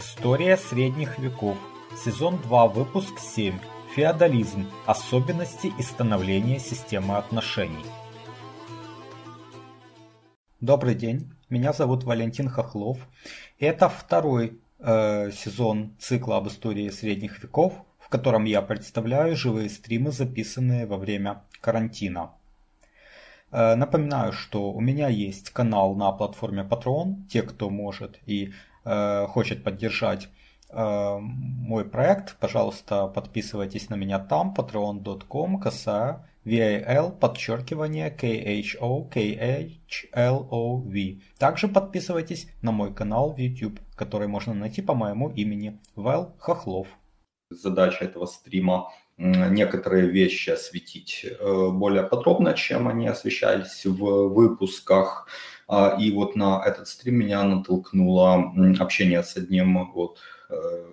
История средних веков. Сезон 2, выпуск 7. Феодализм. Особенности и становление системы отношений. Добрый день, меня зовут Валентин Хохлов. Это второй э, сезон цикла об истории средних веков, в котором я представляю живые стримы, записанные во время карантина. Э, напоминаю, что у меня есть канал на платформе Patreon. Те, кто может и хочет поддержать э, мой проект, пожалуйста, подписывайтесь на меня там, patreon.com, косая VAL, подчеркивание KHO, Также подписывайтесь на мой канал в YouTube, который можно найти по моему имени Вэл Хохлов. Задача этого стрима некоторые вещи осветить э, более подробно, чем они освещались в выпусках. А, и вот на этот стрим меня натолкнуло общение с одним вот э,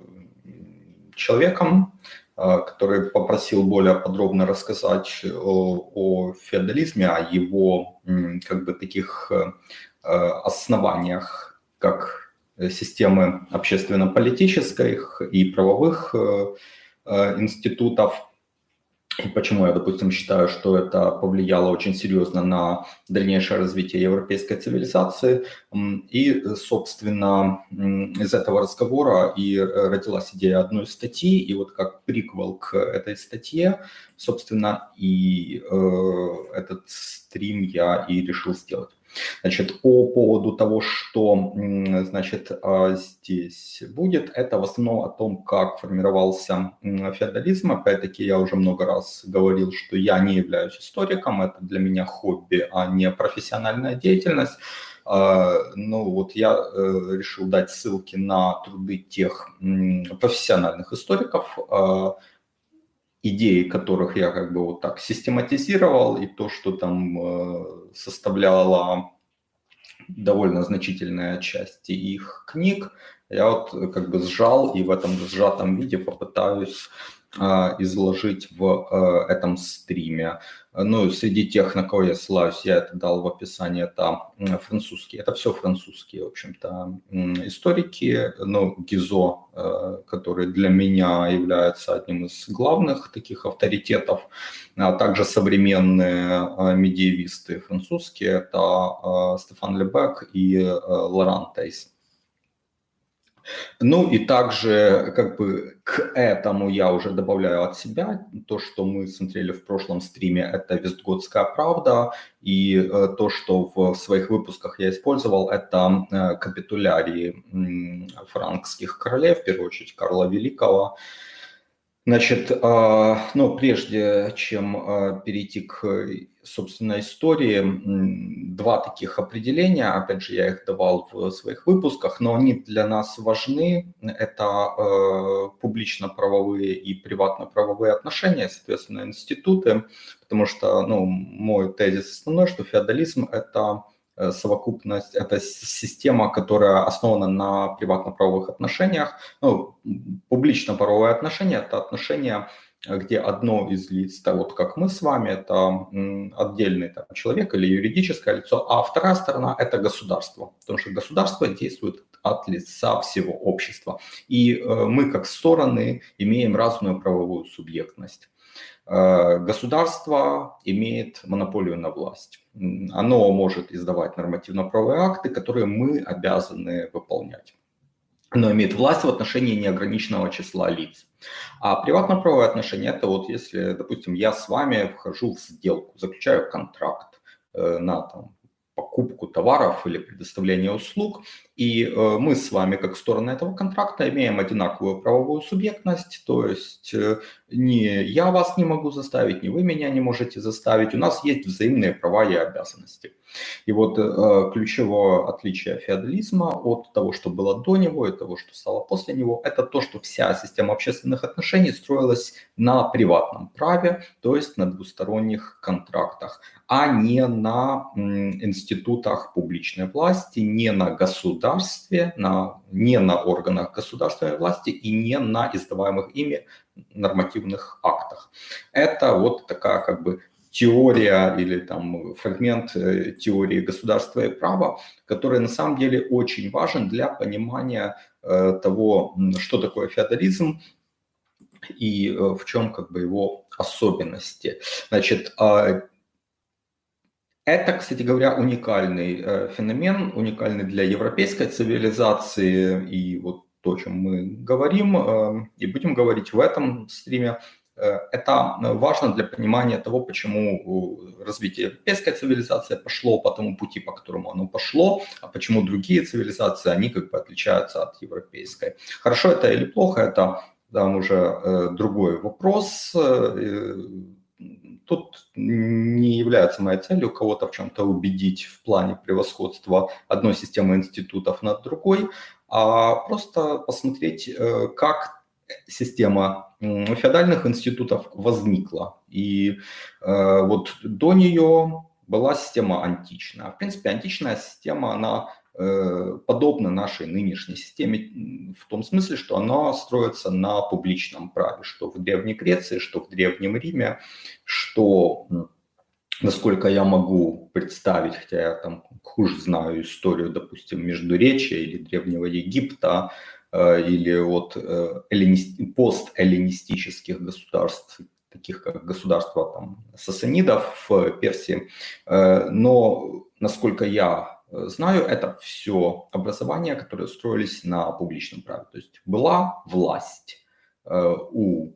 человеком, а, который попросил более подробно рассказать о, о феодализме, о его как бы таких э, основаниях, как системы общественно-политических и правовых институтов, почему я, допустим, считаю, что это повлияло очень серьезно на дальнейшее развитие европейской цивилизации. И, собственно, из этого разговора и родилась идея одной статьи, и вот как приквел к этой статье, собственно, и э, этот стрим я и решил сделать. Значит, по поводу того, что значит, а, здесь будет, это в основном о том, как формировался феодализм. Опять-таки, я уже много раз говорил, что я не являюсь историком, это для меня хобби, а не профессиональная деятельность. А, ну вот я э, решил дать ссылки на труды тех профессиональных историков, а, идеи которых я как бы вот так систематизировал, и то, что там э, составляло довольно значительная часть их книг, я вот как бы сжал и в этом сжатом виде попытаюсь изложить в а, этом стриме. Ну, среди тех, на кого я ссылаюсь, я это дал в описании, это французские, это все французские, в общем-то, историки, ну, Гизо, а, который для меня является одним из главных таких авторитетов, а также современные медиевисты французские, это Стефан Лебек и Лоран Тейс. Ну и также как бы к этому я уже добавляю от себя то, что мы смотрели в прошлом стриме, это Вестготская правда, и э, то, что в своих выпусках я использовал, это э, капитулярии франкских королев, в первую очередь Карла Великого, Значит, а, ну, прежде чем а, перейти к, собственно, истории, два таких определения, опять же, я их давал в своих выпусках, но они для нас важны. Это а, публично-правовые и приватно-правовые отношения, соответственно, институты, потому что, ну, мой тезис основной, что феодализм – это совокупность, это система, которая основана на приватно-правовых отношениях. Ну, публично-правовые отношения – это отношения, где одно из лиц, так вот как мы с вами, это отдельный там, человек или юридическое лицо, а вторая сторона – это государство, потому что государство действует от лица всего общества. И э, мы как стороны имеем разную правовую субъектность. Э, государство имеет монополию на власть. Оно может издавать нормативно-правовые акты, которые мы обязаны выполнять. Оно имеет власть в отношении неограниченного числа лиц. А приватно-правовые отношения – это вот если, допустим, я с вами вхожу в сделку, заключаю контракт э, на там, покупку товаров или предоставление услуг. И э, мы с вами, как стороны этого контракта, имеем одинаковую правовую субъектность, то есть э, ни я вас не могу заставить, ни вы меня не можете заставить. У нас есть взаимные права и обязанности. И вот э, ключевое отличие феодализма от того, что было до него и того, что стало после него, это то, что вся система общественных отношений строилась на приватном праве, то есть на двусторонних контрактах, а не на институтах публичной власти, не на государстве, на, не на органах государственной власти и не на издаваемых ими нормативных актах. Это вот такая как бы теория или там фрагмент э, теории государства и права, который на самом деле очень важен для понимания э, того, что такое феодализм и э, в чем как бы его особенности. Значит, а, это, кстати говоря, уникальный феномен, уникальный для европейской цивилизации, и вот то, о чем мы говорим и будем говорить в этом стриме, Э, это э, важно для понимания того, почему э, развитие европейской цивилизации пошло по тому пути, по которому оно пошло, а почему другие цивилизации, они как бы отличаются от европейской. Хорошо это или плохо, это там уже другой вопрос. Тут является моей целью кого-то в чем-то убедить в плане превосходства одной системы институтов над другой, а просто посмотреть, как система феодальных институтов возникла. И э, вот до нее была система античная. В принципе, античная система, она э, подобна нашей нынешней системе в том смысле, что она строится на публичном праве, что в Древней Греции, что в Древнем Риме, что, насколько я могу представить, хотя я там хуже знаю историю, допустим, Междуречия или Древнего Египта, Э, или от э, постэллинистических государств, таких как государство там, сасанидов в Персии. Э, но, насколько я знаю, это все образования, которые строились на публичном праве. То есть была власть у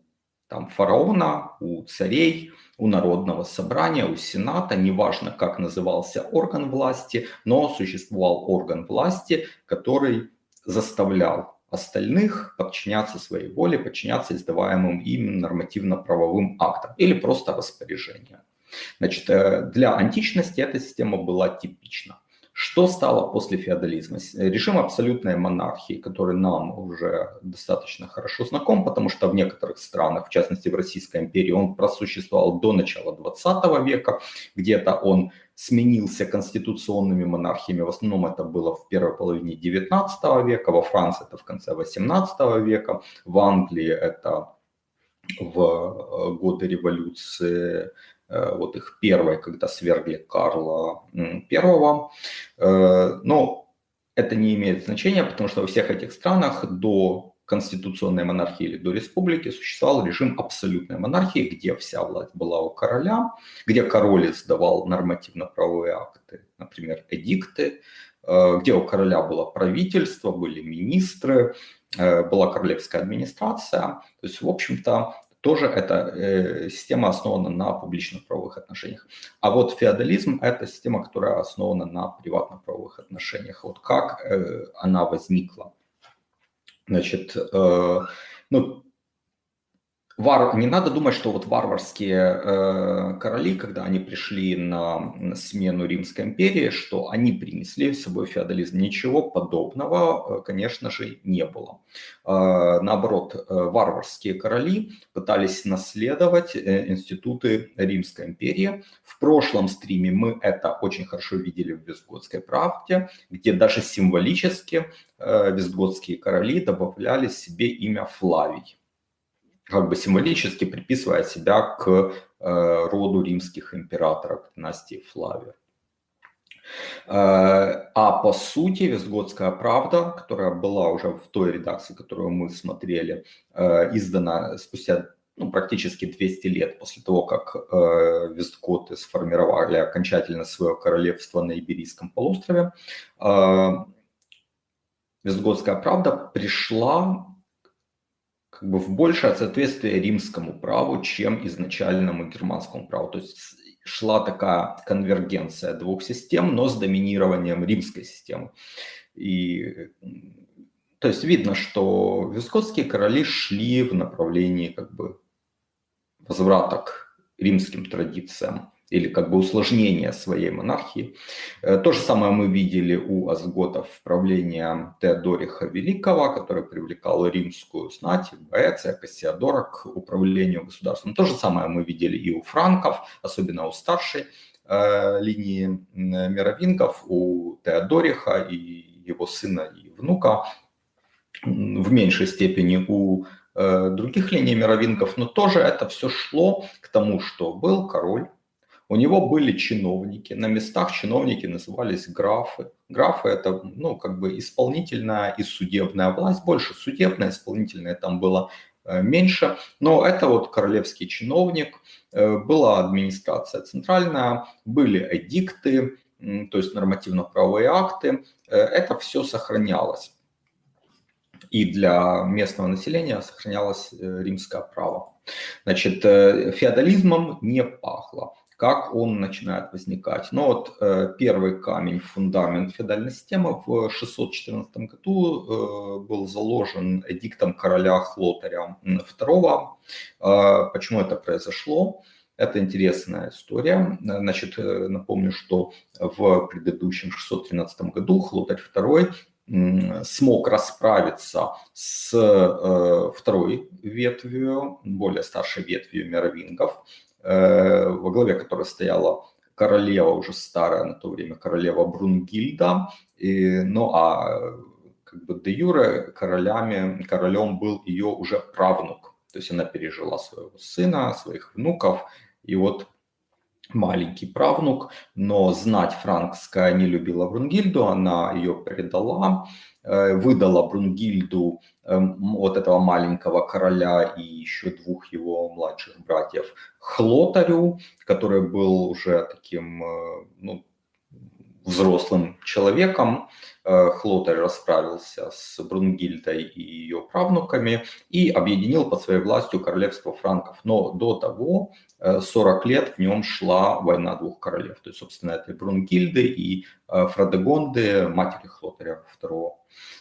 там, фараона, у царей, у народного собрания, у сената, неважно, как назывался орган власти, но существовал орган власти, который заставлял остальных подчиняться своей воле, подчиняться издаваемым им нормативно-правовым актам или просто распоряжениям. Значит, э, для античности эта система была типична. Что стало после феодализма? Режим абсолютной монархии, который нам уже достаточно хорошо знаком, потому что в некоторых странах, в частности в Российской империи, он просуществовал до начала 20 века. Где-то он сменился конституционными монархиями. В основном это было в первой половине 19 века, во Франции это в конце 18 века, в Англии это в э, годы революции Э, вот их первой, когда свергли Карла Первого. Э, но это не имеет значения, потому что во всех этих странах до конституционной монархии или до республики существовал режим абсолютной монархии, где вся власть была у короля, где король издавал нормативно-правовые акты, например, эдикты, э, где у короля было правительство, были министры, была королевская администрация. То есть, в общем-то, тоже эта э, система основана на публичных правовых отношениях. А вот феодализм – это система, которая основана на приватно-правовых отношениях. Вот как э, она возникла? Значит, э, ну, вар... не надо думать, что вот варварские э, короли, когда они пришли на смену Римской империи, что они принесли с собой феодализм. Ничего подобного, э, конечно же, не было. Э, наоборот, э, варварские короли пытались наследовать э, институты Римской империи. В прошлом стриме мы это очень хорошо видели в Вестготской правде, где даже символически э, вестготские короли добавляли себе имя Флавий как бы символически приписывая себя к э, роду римских императоров династии Флавия. Э, а по сути Вестготская правда, которая была уже в той редакции, которую мы смотрели, э, издана спустя ну, практически 200 лет после того, как э, Вестготы сформировали окончательно свое королевство на Иберийском полуострове, э, Вестготская правда пришла как бы в большее соответствие римскому праву, чем изначальному германскому праву. То есть шла такая конвергенция двух систем, но с доминированием римской системы. И то есть видно, что вискотские короли шли в направлении как бы возврата к римским традициям или как бы усложнение своей монархии. Э, то же самое мы видели у азготов правления Теодориха Великого, который привлекал римскую знать, Боэция, Кассиадора к управлению государством. То же самое мы видели и у франков, особенно у старшей э, линии мировингов, у Теодориха и его сына и внука, в меньшей степени у э, других линий мировингов, но тоже это все шло к тому, что был король, У него были чиновники, на местах чиновники назывались графы. Графы это, ну, как бы исполнительная и судебная власть, больше судебная, исполнительная там было э, меньше, но это вот королевский чиновник, э, была администрация центральная, были эдикты, то есть нормативно-правовые акты, э, это все сохранялось. И для местного населения сохранялось римское право. Значит, феодализмом не пахло как он начинает возникать. Но вот э, первый камень, фундамент феодальной системы в 614 году э, был заложен эдиктом короля Хлотаря II. Э, почему это произошло? Это интересная история. Значит, э, напомню, что в предыдущем 613 году Хлотарь II смог расправиться с второй ветвью, более старшей ветвью мировингов, во главе которой стояла королева уже старая на то время, королева Брунгильда, и, ну а как бы де юре королями, королем был ее уже правнук, то есть она пережила своего сына, своих внуков, и вот маленький правнук, но знать франкская не любила Брунгильду, она ее передала, Э, выдала Брунгильду эм, вот этого маленького короля и еще двух его младших братьев Хлотарю, который был уже таким э, ну, взрослым человеком. Э, Хлотарь расправился с Брунгильдой и ее правнуками и объединил под своей властью королевство франков. Но до того 40 лет в нем шла война двух королев. То есть, собственно, это Брунгильды и Фрадегонды, матери Хлотаря II.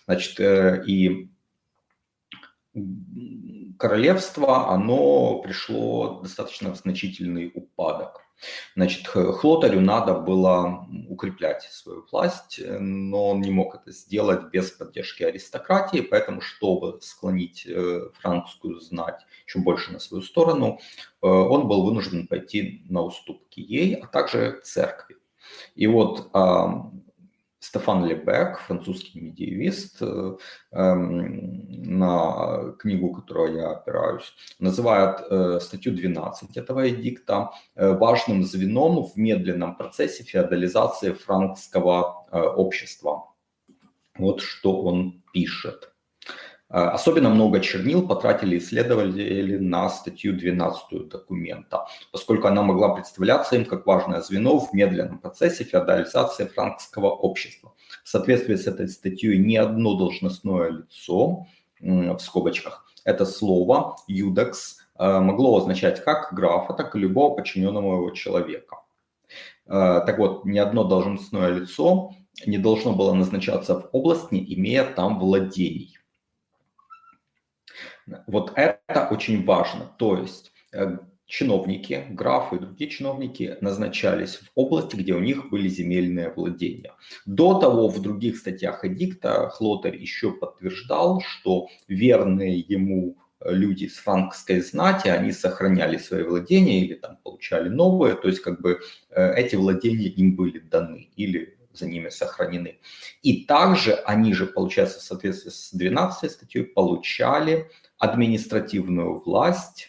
Значит, э, и королевство, оно пришло достаточно значительный упадок. Значит, Хлотарю надо было укреплять свою власть, но он не мог это сделать без поддержки аристократии, поэтому, чтобы склонить э, франкскую знать еще больше на свою сторону, э, он был вынужден пойти на уступки ей, а также церкви. И вот Стефан Лебек, французский медиевист, э, эм, на книгу, которую я опираюсь, называет э, статью 12 этого эдикта э, важным звеном в медленном процессе феодализации франкского общества. Вот что он пишет. Э, особенно много чернил потратили исследователи на статью 12 документа, поскольку она могла представляться им как важное звено в медленном процессе феодализации франкского общества. В соответствии с этой статьей ни одно должностное лицо, в скобочках, это слово «юдекс» э, могло означать как графа, так и любого подчиненного его человека. Э, так вот, ни одно должностное лицо не должно было назначаться в область, не имея там владений. Вот это очень важно. То есть э, чиновники, графы и другие чиновники назначались в области, где у них были земельные владения. До того в других статьях Эдикта Хлотарь еще подтверждал, что верные ему люди с франкской знати, они сохраняли свои владения или там получали новые, то есть как бы э, эти владения им были даны или за ними сохранены. И также они же, получается, в соответствии с 12 статьей, получали административную власть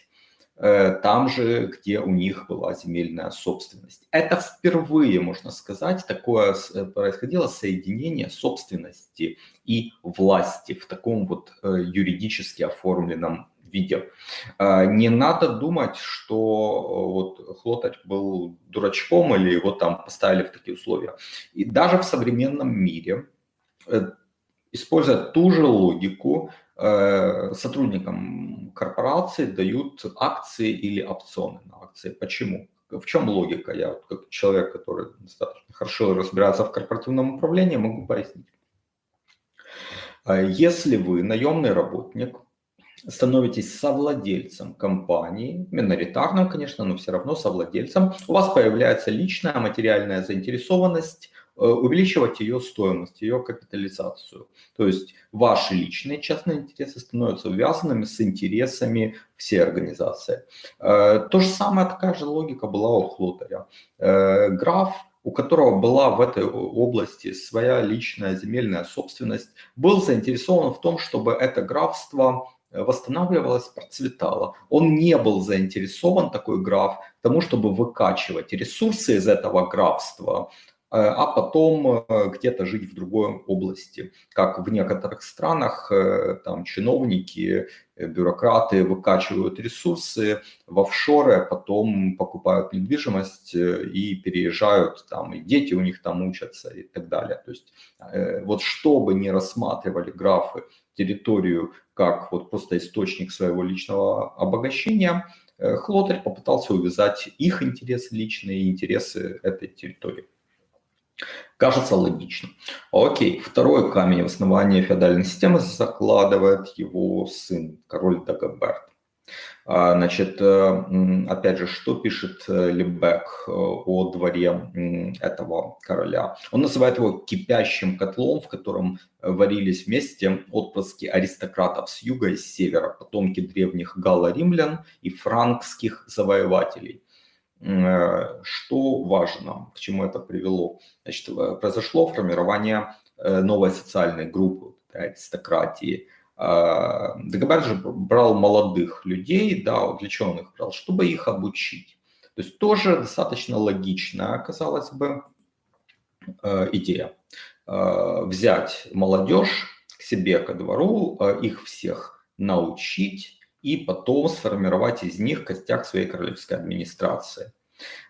э, там же, где у них была земельная собственность. Это впервые, можно сказать, такое э, происходило соединение собственности и власти в таком вот э, юридически оформленном виде. Не надо думать, что вот Хлотарь был дурачком или его там поставили в такие условия. И даже в современном мире, используя ту же логику, Э, сотрудникам корпорации дают акции или опционы на акции. Почему? В чем логика? Я как человек, который достаточно хорошо разбирается в корпоративном управлении, могу пояснить. Э, если вы наемный работник, становитесь совладельцем компании, миноритарным, конечно, но все равно совладельцем, у вас появляется личная материальная заинтересованность Э, увеличивать ее стоимость, ее капитализацию. То есть ваши личные частные интересы становятся увязанными с интересами всей организации. Э, то же самое, такая же логика была у Хлотаря. Э, граф у которого была в этой области своя личная земельная собственность, был заинтересован в том, чтобы это графство восстанавливалось, процветало. Он не был заинтересован, такой граф, тому, чтобы выкачивать ресурсы из этого графства, а потом э, где-то жить в другой области. Как в некоторых странах э, там чиновники, бюрократы выкачивают ресурсы в офшоры, а потом покупают недвижимость и переезжают там, и дети у них там учатся и так далее. То есть вот чтобы не рассматривали графы территорию как вот просто источник своего личного обогащения, Хлотарь попытался увязать их интересы личные и интересы этой территории. Кажется логично. Окей, второй камень в основании феодальной системы закладывает его сын, король Дагоберт. А, значит, э, опять же, что пишет э, Лебек э, о дворе этого короля? Он называет его кипящим котлом, в котором варились вместе отпрыски аристократов с юга и с севера, потомки древних галло-римлян и франкских завоевателей – что важно, к чему это привело? Значит, э, произошло формирование э, новой социальной группы аристократии. Дагобер же брал молодых людей, да, увлеченных брал, чтобы их обучить. То есть тоже достаточно логичная, казалось бы, идея. Взять молодежь к себе ко двору, их всех научить, и потом сформировать из них костяк своей королевской администрации.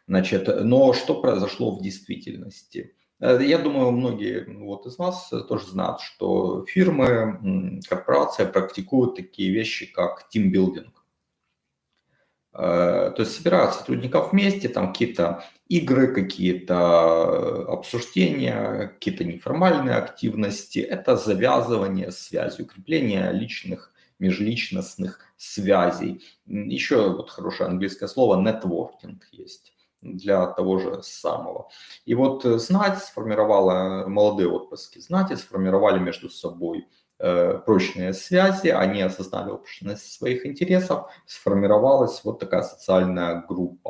Значит, но что произошло в действительности? Э, я думаю, многие вот из вас тоже знают, что фирмы, корпорации практикуют такие вещи, как тимбилдинг. Э, то есть собирают сотрудников вместе, там какие-то игры, какие-то обсуждения, какие-то неформальные активности. Это завязывание связи, укрепление личных межличностных связей. Еще вот хорошее английское слово нетворкинг есть для того же самого. И вот э, знать сформировала, молодые отпрыски знати сформировали между собой э, прочные связи, они осознали общность своих интересов, сформировалась вот такая социальная группа.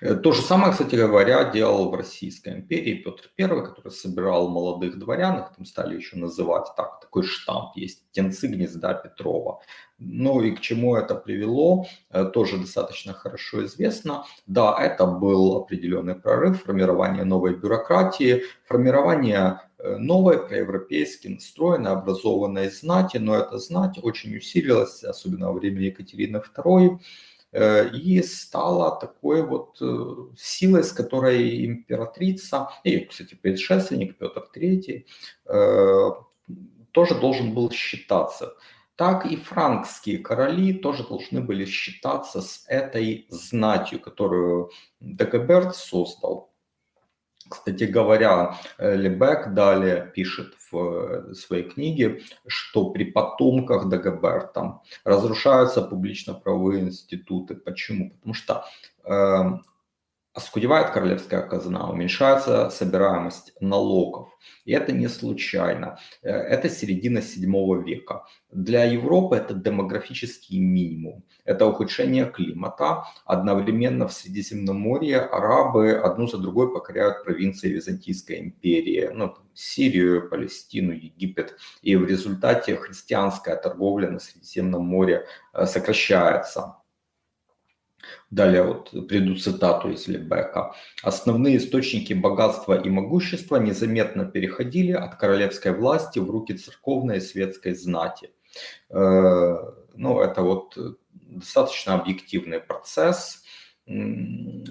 Э, то же самое, кстати говоря, делал в Российской империи Петр I, который собирал молодых дворян, их там стали еще называть так, такой штамп есть, птенцы гнезда Петрова. Ну и к чему это привело, э, тоже достаточно хорошо известно. Да, это был определенный прорыв, формирование новой бюрократии, формирование э, новой проевропейски настроенной, образованной знати, но эта знать очень усилилась, особенно во время Екатерины II, и стала такой вот э, силой, с которой императрица, и, кстати, предшественник Петр III э, тоже должен был считаться. Так и франкские короли тоже должны были считаться с этой знатью, которую Дагоберт создал. Кстати говоря, э, Лебек далее пишет в э, своей книге, что при потомках Дагоберта разрушаются публично-правовые институты. Почему? Потому что э, оскудевает королевская казна, уменьшается собираемость налогов. И это не случайно. Э, это середина 7 века. Для Европы это демографический минимум. Это ухудшение климата. Одновременно в Средиземноморье арабы одну за другой покоряют провинции Византийской империи. Ну, Сирию, Палестину, Египет. И в результате христианская торговля на Средиземном море э, сокращается. Далее вот приду цитату из Лебека. «Основные источники богатства и могущества незаметно переходили от королевской власти в руки церковной и светской знати». Э, ну, это вот достаточно объективный процесс.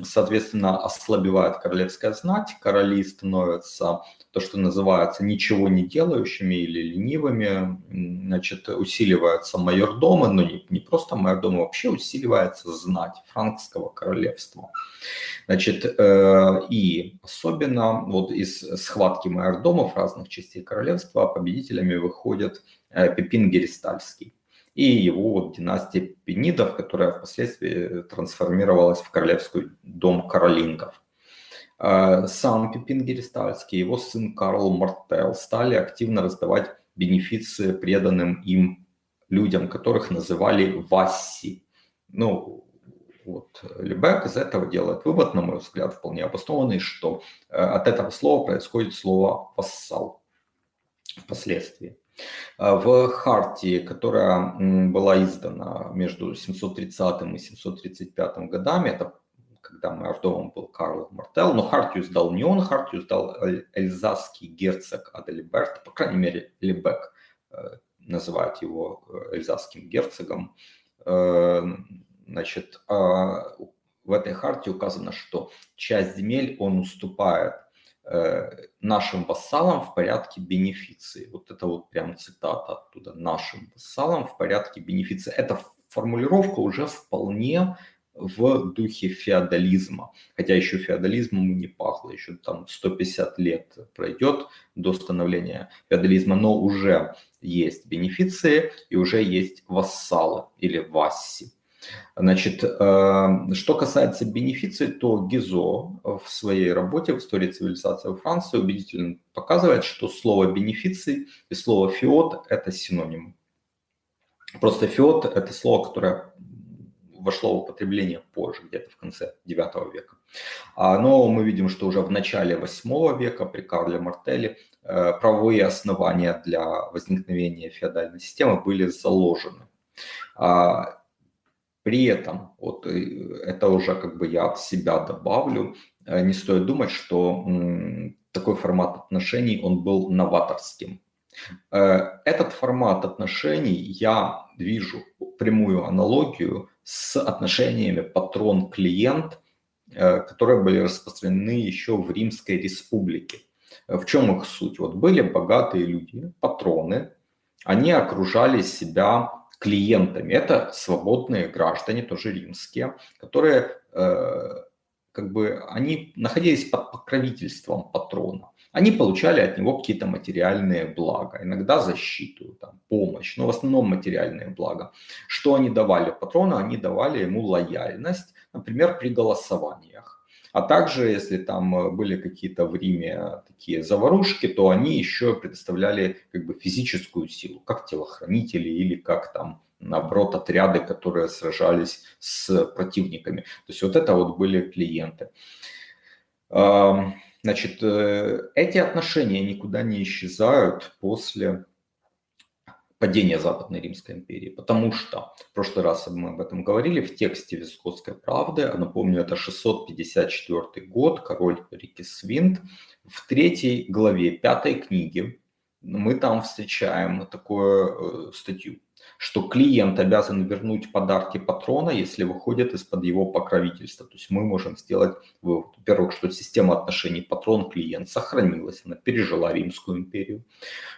Соответственно, ослабевает королевская знать, короли становятся то, что называется ничего не делающими или ленивыми, значит, усиливаются майордомы, но не, не просто майордомы, вообще усиливается знать франкского королевства. Значит, э, и особенно вот из схватки майордомов разных частей королевства победителями выходит э, Пепин Геристальский и его вот династия Пенидов, которая впоследствии трансформировалась в королевский дом Каролингов. Э, сам Пипин Геристальский, его сын Карл Мартел стали активно раздавать бенефиции преданным им людям, которых называли васси. Ну, вот Лебек из этого делает вывод, на мой взгляд, вполне обоснованный, что э, от этого слова происходит слово «вассал» впоследствии. В хартии, которая была издана между 730 и 735 годами, это когда мэрдовым был Карл Мартел, но Хартию сдал не он, Хартию сдал эльзасский герцог Адальберт, по крайней мере, Лебек э, называет его э, эльзасским герцогом. Э, значит, а в этой хартии указано, что часть земель он уступает нашим вассалам в порядке бенефиции. Вот это вот прям цитата оттуда. Нашим вассалам в порядке бенефиции. Эта формулировка уже вполне в духе феодализма. Хотя еще феодализмом не пахло, еще там 150 лет пройдет до становления феодализма, но уже есть бенефиции и уже есть вассалы или васси. Значит, э, что касается бенефиций, то Гизо в своей работе в истории цивилизации во Франции убедительно показывает, что слово бенефиций и слово феод – это синонимы. Просто феод – это слово, которое вошло в употребление позже, где-то в конце IX века. А, но мы видим, что уже в начале VIII века при Карле Мартеле э, правовые основания для возникновения феодальной системы были заложены. При этом, вот э, это уже как бы я от себя добавлю, э, не стоит думать, что такой формат отношений, он был новаторским. Этот формат отношений я вижу прямую аналогию с отношениями патрон-клиент, э, которые были распространены еще в Римской республике. В чем их суть? Вот были богатые люди, патроны, они окружали себя клиентами. Это свободные граждане, тоже римские, которые э, как бы они находились под покровительством патрона они получали от него какие-то материальные блага, иногда защиту, там, помощь, но в основном материальные блага. Что они давали патрону? Они давали ему лояльность, например, при голосованиях. А также, если там э, были какие-то в Риме такие заварушки, то они еще предоставляли как бы физическую силу, как телохранители или как там наоборот отряды, которые сражались с противниками. То есть вот это вот были клиенты. Значит, э, эти отношения никуда не исчезают после падения Западной Римской империи, потому что в прошлый раз мы об этом говорили в тексте Вискотской правды, а напомню, это 654 год, король Рикисвинд, в третьей главе пятой книги мы там встречаем такую э, статью что клиент обязан вернуть подарки патрона, если выходят из-под его покровительства. То есть мы можем сделать во-первых, что система отношений патрон-клиент сохранилась, она пережила Римскую империю,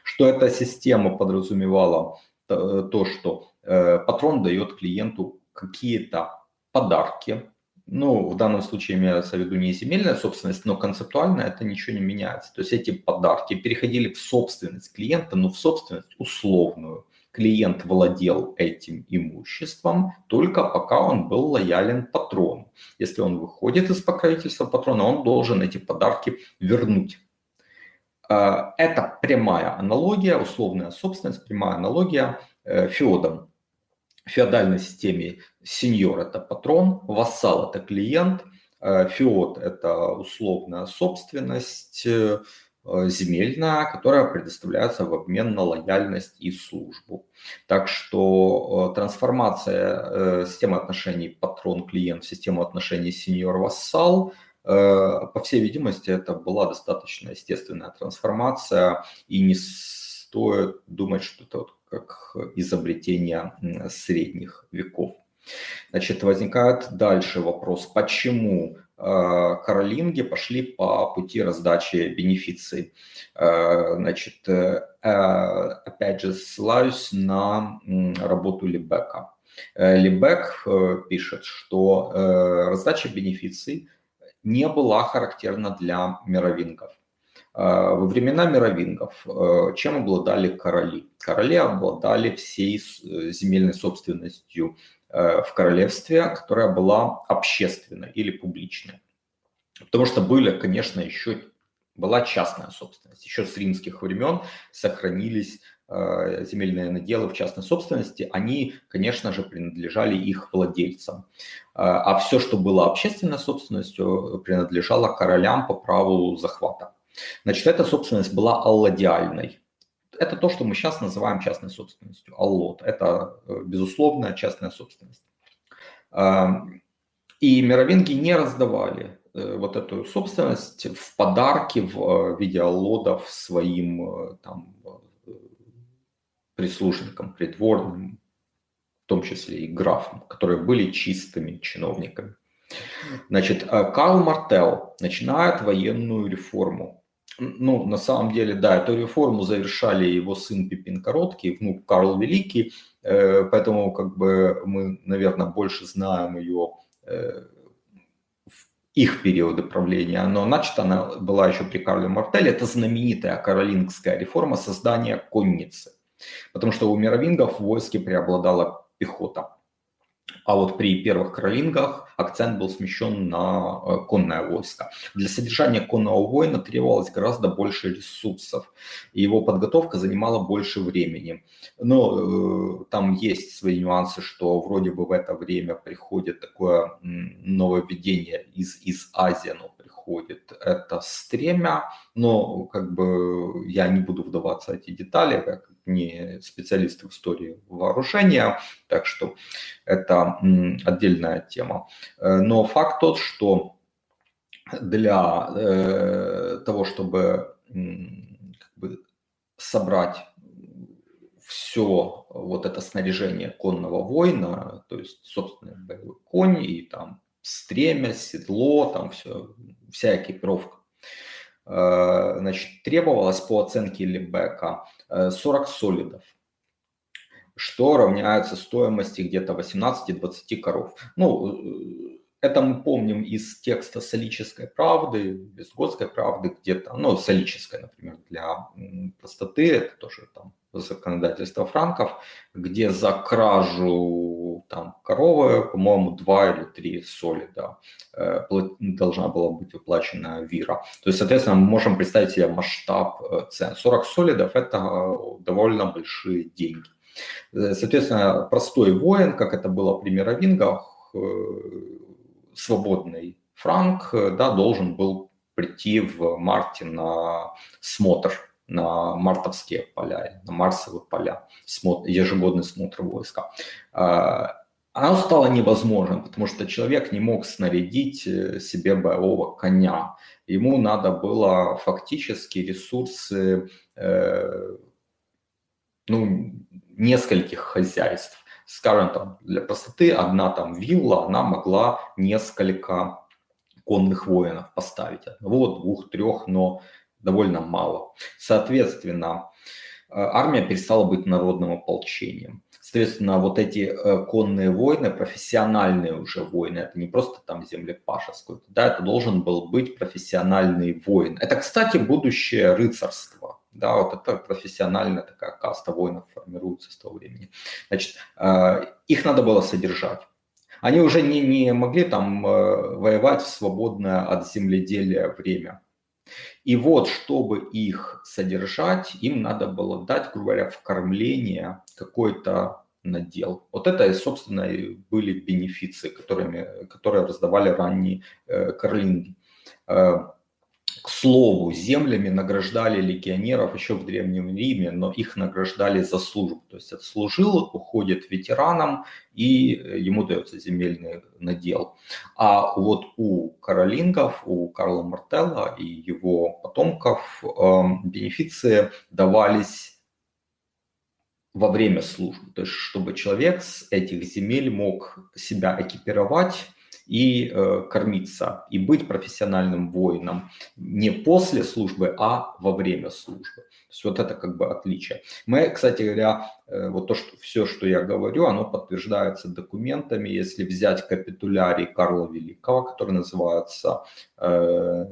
что эта система подразумевала то, что э, патрон дает клиенту какие-то подарки, ну, в данном случае имеется в виду не земельная собственность, но концептуально это ничего не меняется. То есть эти подарки переходили в собственность клиента, но в собственность условную клиент владел этим имуществом только пока он был лоялен патрону. Если он выходит из покровительства патрона, он должен эти подарки вернуть. А, это прямая аналогия, условная собственность, прямая аналогия э, феодам. Феодальной системе сеньор – это патрон, вассал – это клиент, э, феод – это условная собственность, э, земельная, которая предоставляется в обмен на лояльность и службу. Так что э, трансформация системы отношений патрон-клиент в систему отношений сеньор-вассал по всей видимости, это была достаточно естественная трансформация, и не стоит думать, что это вот как изобретение средних веков. Значит, возникает дальше вопрос, почему Э, каролинги пошли по пути раздачи бенефиций. Э, значит, э, опять же, ссылаюсь на работу Либека. Либек пишет, что раздача бенефиций не была характерна для мировингов. Во времена мировингов чем обладали короли? Короли обладали всей земельной собственностью Э, в королевстве, которая была общественной или публичной. Потому что были, конечно, еще была частная собственность. Еще с римских времен сохранились э, земельные наделы в частной собственности. Они, конечно же, принадлежали их владельцам. Э, а все, что было общественной собственностью, принадлежало королям по праву захвата. Значит, эта собственность была алладиальной. это то, что мы сейчас называем частной собственностью. Аллот – это, э, безусловно, частная собственность. И мировинги не раздавали э, вот эту собственность в подарки в виде аллодов своим там, прислужникам, придворным, в том числе и графам, которые были чистыми чиновниками. Значит, Карл Мартел начинает военную реформу ну, на самом деле, да, эту реформу завершали его сын Пипин Короткий, внук Карл Великий, э, поэтому как бы мы, наверное, больше знаем ее э, их периоды правления, но начата она была еще при Карле Мартеле, это знаменитая каролингская реформа создания конницы, потому что у мировингов в войске преобладала пехота. А вот при первых кролингах акцент был смещен на э, конное войско. Для содержания конного воина требовалось гораздо больше ресурсов, и его подготовка занимала больше времени. Но э, там есть свои нюансы, что вроде бы в это время приходит такое нововведение из, из Азии, оно приходит, это стремя, но как бы я не буду вдаваться в эти детали, как не специалист в истории вооружения, так что это отдельная тема. Э, но факт тот, что для э, того, чтобы как бы, собрать все вот это снаряжение конного воина, то есть, собственно, боевой конь и там стремя, седло, там все, вся экипировка, э, значит, требовалось по оценке Лебека 40 солидов, что равняется стоимости где-то 18-20 коров. Ну, это мы помним из текста солической правды, вестготской правды где-то, ну, солической, например, для простоты, это тоже там законодательство франков, где за кражу там коровы, по-моему, 2 или 3 соли, да, э, должна была быть выплачена вира. То есть, соответственно, мы можем представить себе масштаб э, цен. 40 солидов – это э, довольно большие деньги. Соответственно, простой воин, как это было при мировингах, свободный франк, да, должен был прийти в марте на смотр на мартовские поля, на марсовые поля, ежегодный смотр войска. А, оно стало невозможным, потому что человек не мог снарядить э, себе боевого коня. Ему надо было фактически ресурсы э, ну, нескольких хозяйств. Скажем, там, для простоты, одна там вилла, она могла несколько конных воинов поставить. Одного, двух, трех, но довольно мало. Соответственно, э, армия перестала быть народным ополчением. Соответственно, вот эти э, конные войны, профессиональные уже войны, это не просто там землепашец какой-то, да, это должен был быть профессиональный воин. Это, кстати, будущее рыцарство. Да, вот это профессиональная такая каста воинов формируется с того времени. Значит, э, их надо было содержать. Они уже не, не могли там воевать в свободное от земледелия время. И вот, чтобы их содержать, им надо было дать, грубо говоря, в кормление какой-то надел. Вот это, собственно, и были бенефиции, которыми, которые раздавали ранние э, карлинги. Э, к слову, землями награждали легионеров еще в Древнем Риме, но их награждали за службу. То есть отслужил, уходит ветераном, и ему дается земельный надел. А вот у каролингов, у Карла Мартелла и его потомков эм, бенефиции давались во время службы. То есть чтобы человек с этих земель мог себя экипировать, и э, кормиться, и быть профессиональным воином не после службы, а во время службы. То есть вот это как бы отличие. Мы, кстати говоря, э, вот то, что все, что я говорю, оно подтверждается документами. Если взять капитулярий Карла Великого, который называется э,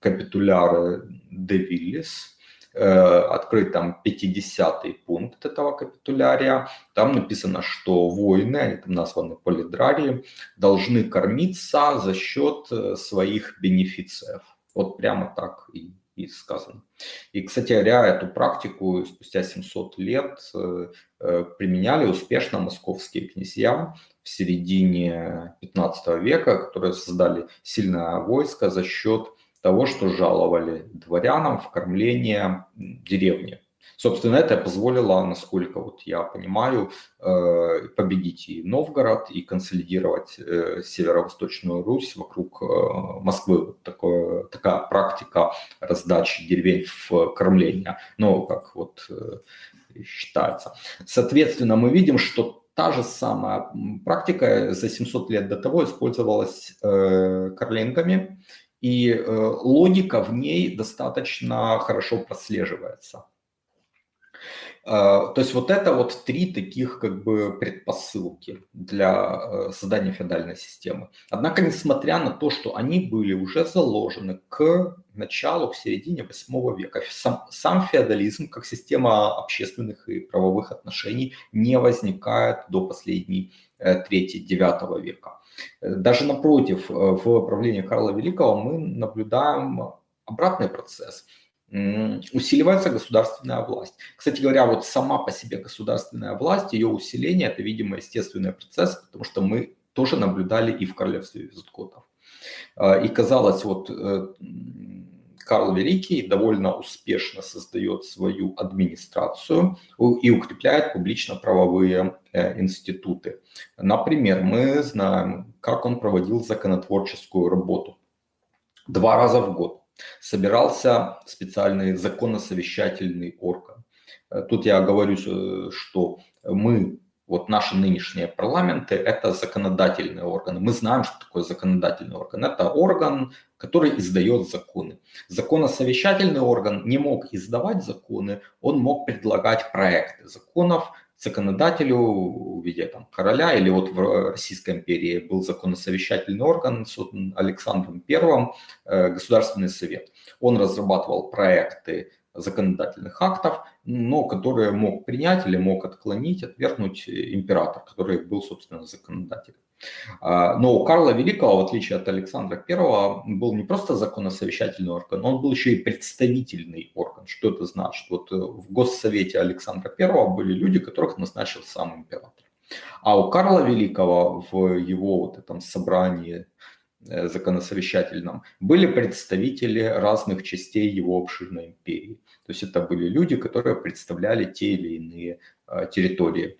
капитуляры де Виллис, Э, открыть там 50-й пункт этого капитулярия. Там написано, что воины, они там названы полидрарии, должны кормиться за счет э, своих бенефициев. Вот прямо так и, и сказано. И, кстати говоря, эту практику спустя 700 лет э, применяли успешно московские князья в середине 15 века, которые создали сильное войско за счет того, что жаловали дворянам в кормление деревни. Собственно, это позволило, насколько вот я понимаю, э, победить и Новгород, и консолидировать э, северо-восточную Русь вокруг э, Москвы. Вот такое, такая практика раздачи деревень в кормление, ну, как вот считается. Соответственно, мы видим, что та же самая практика за 700 лет до того использовалась карлингами, и логика в ней достаточно хорошо прослеживается. А, то есть вот это вот три таких как бы предпосылки для э, создания феодальной системы. Однако, несмотря на то, что они были уже заложены к началу, к середине 8 века, сам, сам феодализм как система общественных и правовых отношений не возникает до последней э, трети 9 века. Даже напротив, э, в правлении Карла Великого мы наблюдаем обратный процесс – усиливается государственная власть. Кстати говоря, вот сама по себе государственная власть, ее усиление, это, видимо, естественный процесс, потому что мы тоже наблюдали и в королевстве визготов. А, и казалось, вот э, Карл Великий довольно успешно создает свою администрацию и укрепляет публично-правовые э, институты. Например, мы знаем, как он проводил законотворческую работу. Два раза в год собирался специальный законосовещательный орган. Э, тут я говорю, э, что мы, вот наши нынешние парламенты, это законодательные органы. Мы знаем, что такое законодательный орган. Это орган, который издает законы. Законосовещательный орган не мог издавать законы, он мог предлагать проекты законов, законодателю в виде там, короля, или вот в Российской империи был законосовещательный орган с Александром I, э, Государственный совет. Он разрабатывал проекты законодательных актов, но которые мог принять или мог отклонить, отвергнуть император, который был, собственно, законодателем. А, но у Карла Великого, в отличие от Александра I, был не просто законосовещательный орган, он был еще и представительный орган. Что это значит? Вот э, в Госсовете Александра I были люди, которых назначил сам император. А у Карла Великого в его вот этом собрании законосовещательном были представители разных частей его обширной империи. То есть это были люди, которые представляли те или иные э, территории.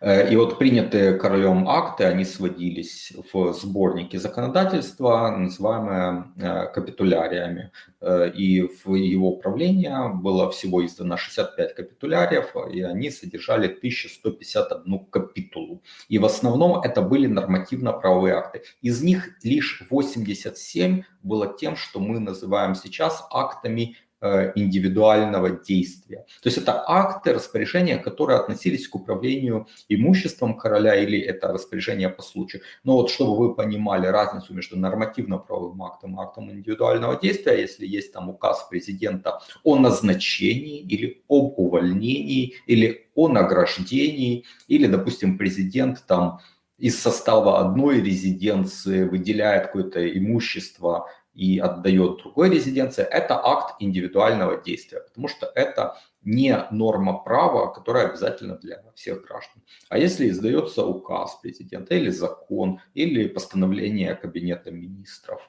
Э, и вот принятые королем акты, они сводились в сборнике законодательства, называемые э, капитуляриями. Э, и в его управление было всего издано 65 капитуляриев, и они содержали 1151 капитулу. И в основном это были нормативно-правовые акты. Из них лишь 87 было тем, что мы называем сейчас актами индивидуального действия. То есть это акты, распоряжения, которые относились к управлению имуществом короля или это распоряжение по случаю. Но вот чтобы вы понимали разницу между нормативно-правовым актом и актом индивидуального действия, если есть там указ президента о назначении или об увольнении или о награждении, или, допустим, президент там из состава одной резиденции выделяет какое-то имущество и отдает другой резиденции, это акт индивидуального действия, потому что это не норма права, которая обязательна для всех граждан. А если издается указ президента или закон, или постановление Кабинета министров,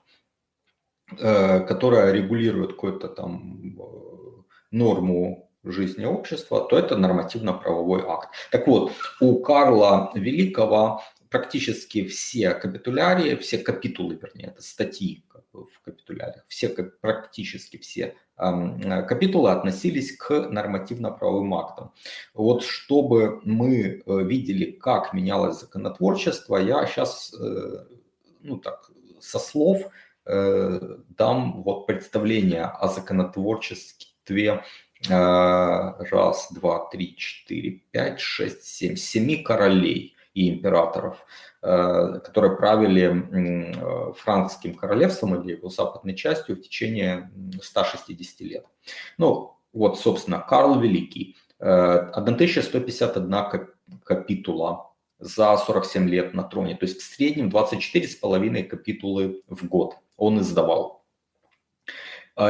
э, которое регулирует какую-то там э, норму жизни общества, то это нормативно-правовой акт. Так вот, у Карла Великого практически все капитулярии, все капитулы, вернее, это статьи в капитуляриях, все, практически все капитулы относились к нормативно-правовым актам. Вот чтобы мы э, видели, как менялось законотворчество, я сейчас, э, ну так, со слов э, дам вот представление о законотворчестве раз, два, три, четыре, пять, шесть, семь, семи королей и императоров, э, которые правили э, франкским королевством или его западной частью в течение 160 лет. Ну, вот, собственно, Карл Великий. 1151 э, капитула за 47 лет на троне. То есть в среднем 24,5 капитулы в год он издавал.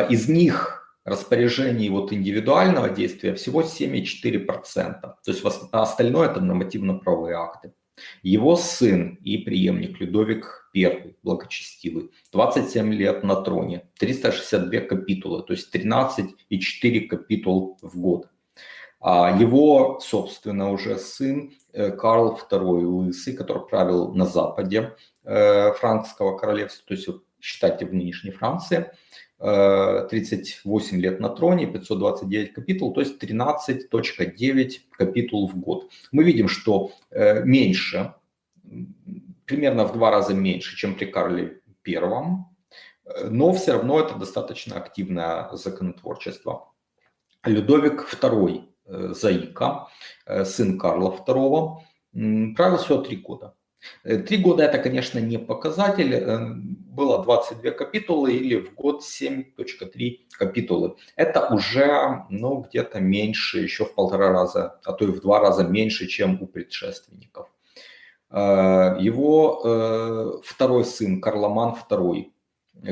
Из них распоряжений вот индивидуального действия всего 7,4%. То есть остальное это нормативно-правовые акты. Его сын и преемник Людовик I, благочестивый, 27 лет на троне, 362 капитулы, то есть 13,4 капитул в год. А его, собственно, уже сын э, Карл II Лысый, который правил на западе э, франкского королевства, то есть считайте в нынешней Франции, 38 лет на троне, 529 капитул, то есть 13.9 капитул в год. Мы видим, что меньше примерно в два раза меньше, чем при Карле Первом, но все равно это достаточно активное законотворчество. Людовик II э, Заика, э, сын Карла II, правил всего три года. Э, три года это, конечно, не показатель. Было 22 капитулы или в год 7.3 капитулы. Это уже ну, где-то меньше, еще в полтора раза, а то и в два раза меньше, чем у предшественников. Э, его э, второй сын Карломан II,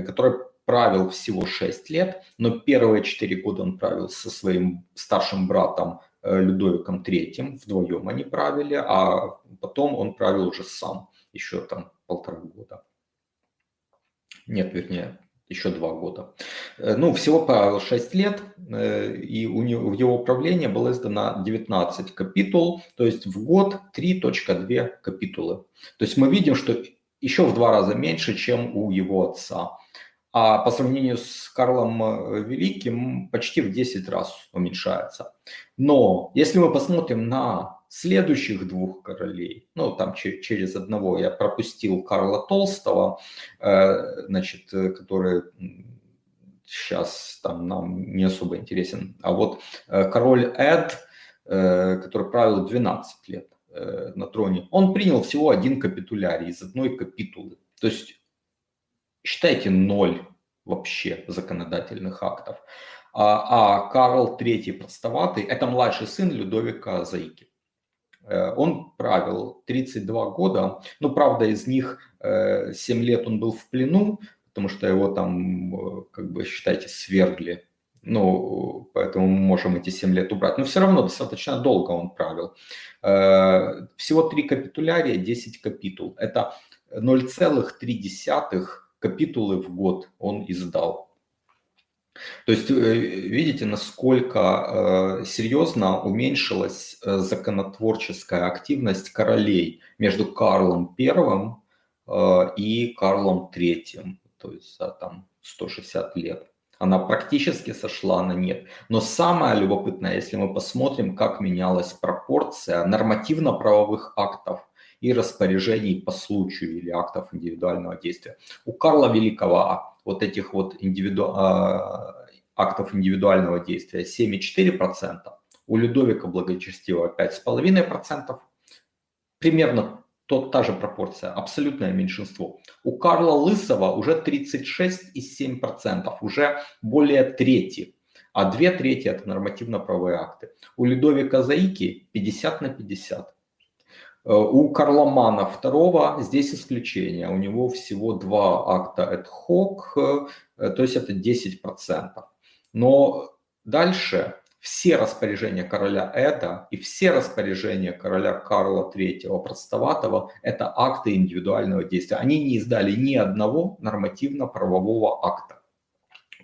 который правил всего 6 лет, но первые 4 года он правил со своим старшим братом э, Людовиком III, вдвоем они правили, а потом он правил уже сам, еще там полтора года. Нет, вернее, еще два года. Э, ну, всего правил 6 лет, э, и у него, в его управлении было издано 19 капитул, то есть в год 3.2 капитулы. То есть мы видим, что еще в два раза меньше, чем у его отца. А по сравнению с Карлом э, Великим почти в 10 раз уменьшается. Но если мы посмотрим на следующих двух королей, ну там через одного я пропустил Карла Толстого, э, значит, э, который сейчас там нам не особо интересен, а вот король Эд, который правил 12 лет на троне, он принял всего один капитулярий из одной капитулы. То есть считайте ноль вообще законодательных актов. А, а Карл III Простоватый – это младший сын Людовика Заики. Э, он правил 32 года, ну, правда, из них 7 э, лет он был в плену, потому что его там, э, как бы, считайте, свергли. Ну, поэтому мы можем эти 7 лет убрать. Но все равно достаточно долго он правил. Всего 3 капитулярия, 10 капитул. Это 0,3 капитулы в год он издал. То есть э, видите, насколько э, серьезно уменьшилась э, законотворческая активность королей между Карлом I и Карлом III, то есть за там 160 лет. Она практически сошла на нет. Но самое любопытное, если мы посмотрим, как менялась пропорция нормативно-правовых актов и распоряжений по случаю или актов индивидуального действия. У Карла Великого вот этих вот индивиду... А, актов индивидуального действия 7,4%, у Людовика Благочестивого 5,5%, примерно тот, та же пропорция, абсолютное меньшинство. У Карла Лысого уже 36,7%, уже более трети, а две трети это нормативно-правовые акты. У Людовика Заики 50 на 50. Э, у Карломана II здесь исключение. У него всего два акта ad hoc, э, то есть это 10%. Но дальше все распоряжения короля Эда и все распоряжения короля Карла III Простоватого – это акты индивидуального действия. Они не издали ни одного нормативно-правового акта.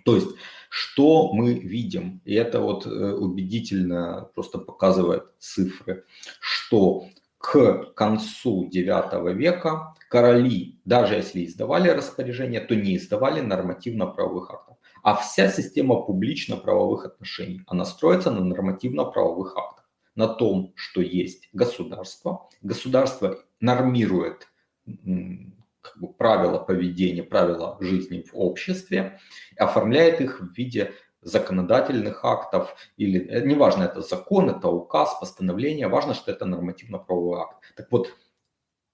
То есть, что мы видим, и это вот э, убедительно просто показывает цифры, что к концу IX века короли, даже если издавали распоряжения, то не издавали нормативно-правовых актов. А вся система публично-правовых отношений, она строится на нормативно-правовых актах, на том, что есть государство. Государство нормирует как бы, правила поведения, правила жизни в обществе, оформляет их в виде законодательных актов, или э, неважно, это закон, это указ, постановление, важно, что это нормативно-правовой акт. Так вот,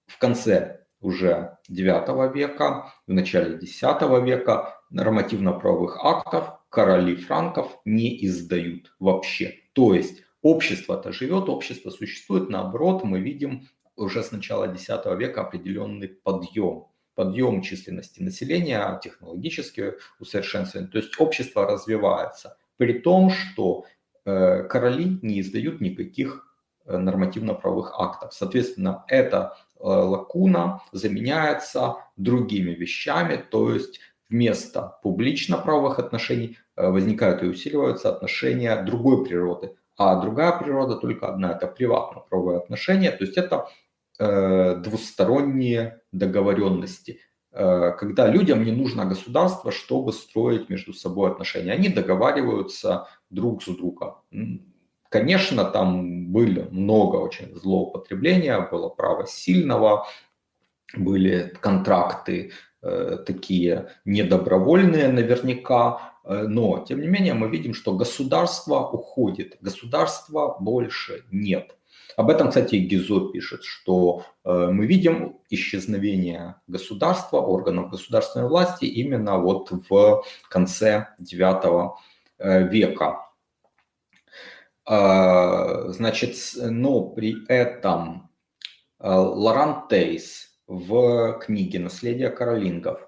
в конце уже 9 века, в начале 10 века нормативно-правовых актов короли франков не издают вообще. То есть общество-то живет, общество существует, наоборот, мы видим уже с начала X века определенный подъем подъем численности населения, технологические усовершенствования. То есть общество развивается, при том, что э, короли не издают никаких э, нормативно-правовых актов. Соответственно, это лакуна заменяется другими вещами, то есть вместо публично-правовых отношений возникают и усиливаются отношения другой природы, а другая природа только одна, это приватно-правовые отношения, то есть это э, двусторонние договоренности, э, когда людям не нужно государство, чтобы строить между собой отношения. Они договариваются друг с другом. Конечно, там были много очень злоупотребления, было право сильного, были контракты э, такие недобровольные наверняка, Э, но, тем не менее, мы видим, что государство уходит, государства больше нет. Об этом, кстати, Гизо пишет, что э, мы видим исчезновение государства, органов государственной власти именно вот в конце IX э, века. Значит, но при этом Лоран Тейс в книге «Наследие каролингов»